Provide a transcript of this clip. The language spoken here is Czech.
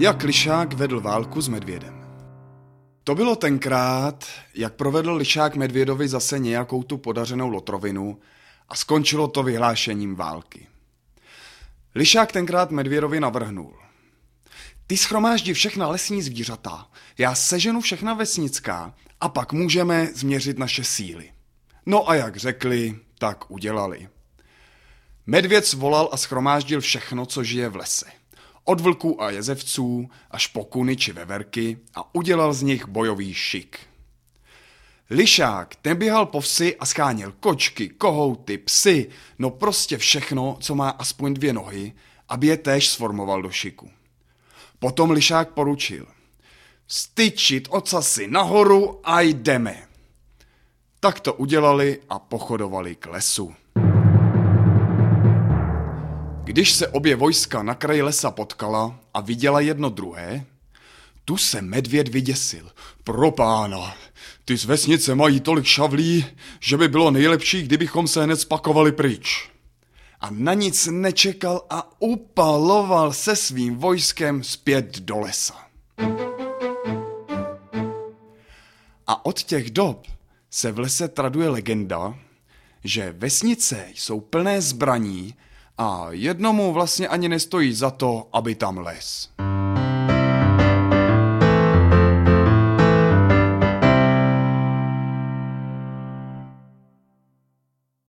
Jak Lišák vedl válku s medvědem. To bylo tenkrát, jak provedl Lišák medvědovi zase nějakou tu podařenou lotrovinu a skončilo to vyhlášením války. Lišák tenkrát medvědovi navrhnul. Ty schromáždi všechna lesní zvířata, já seženu všechna vesnická a pak můžeme změřit naše síly. No a jak řekli, tak udělali. Medvěd svolal a schromáždil všechno, co žije v lese. Od vlků a jezevců až po kuny či veverky a udělal z nich bojový šik. Lišák, ten běhal po vsi a scháněl kočky, kohouty, psy, no prostě všechno, co má aspoň dvě nohy, aby je též sformoval do šiku. Potom Lišák poručil. Styčit ocasy nahoru a jdeme. Tak to udělali a pochodovali k lesu. Když se obě vojska na kraji lesa potkala a viděla jedno druhé, tu se medvěd vyděsil. Pro pána, ty z vesnice mají tolik šavlí, že by bylo nejlepší, kdybychom se hned spakovali pryč. A na nic nečekal a upaloval se svým vojskem zpět do lesa. A od těch dob se v lese traduje legenda, že vesnice jsou plné zbraní a jednomu vlastně ani nestojí za to, aby tam les.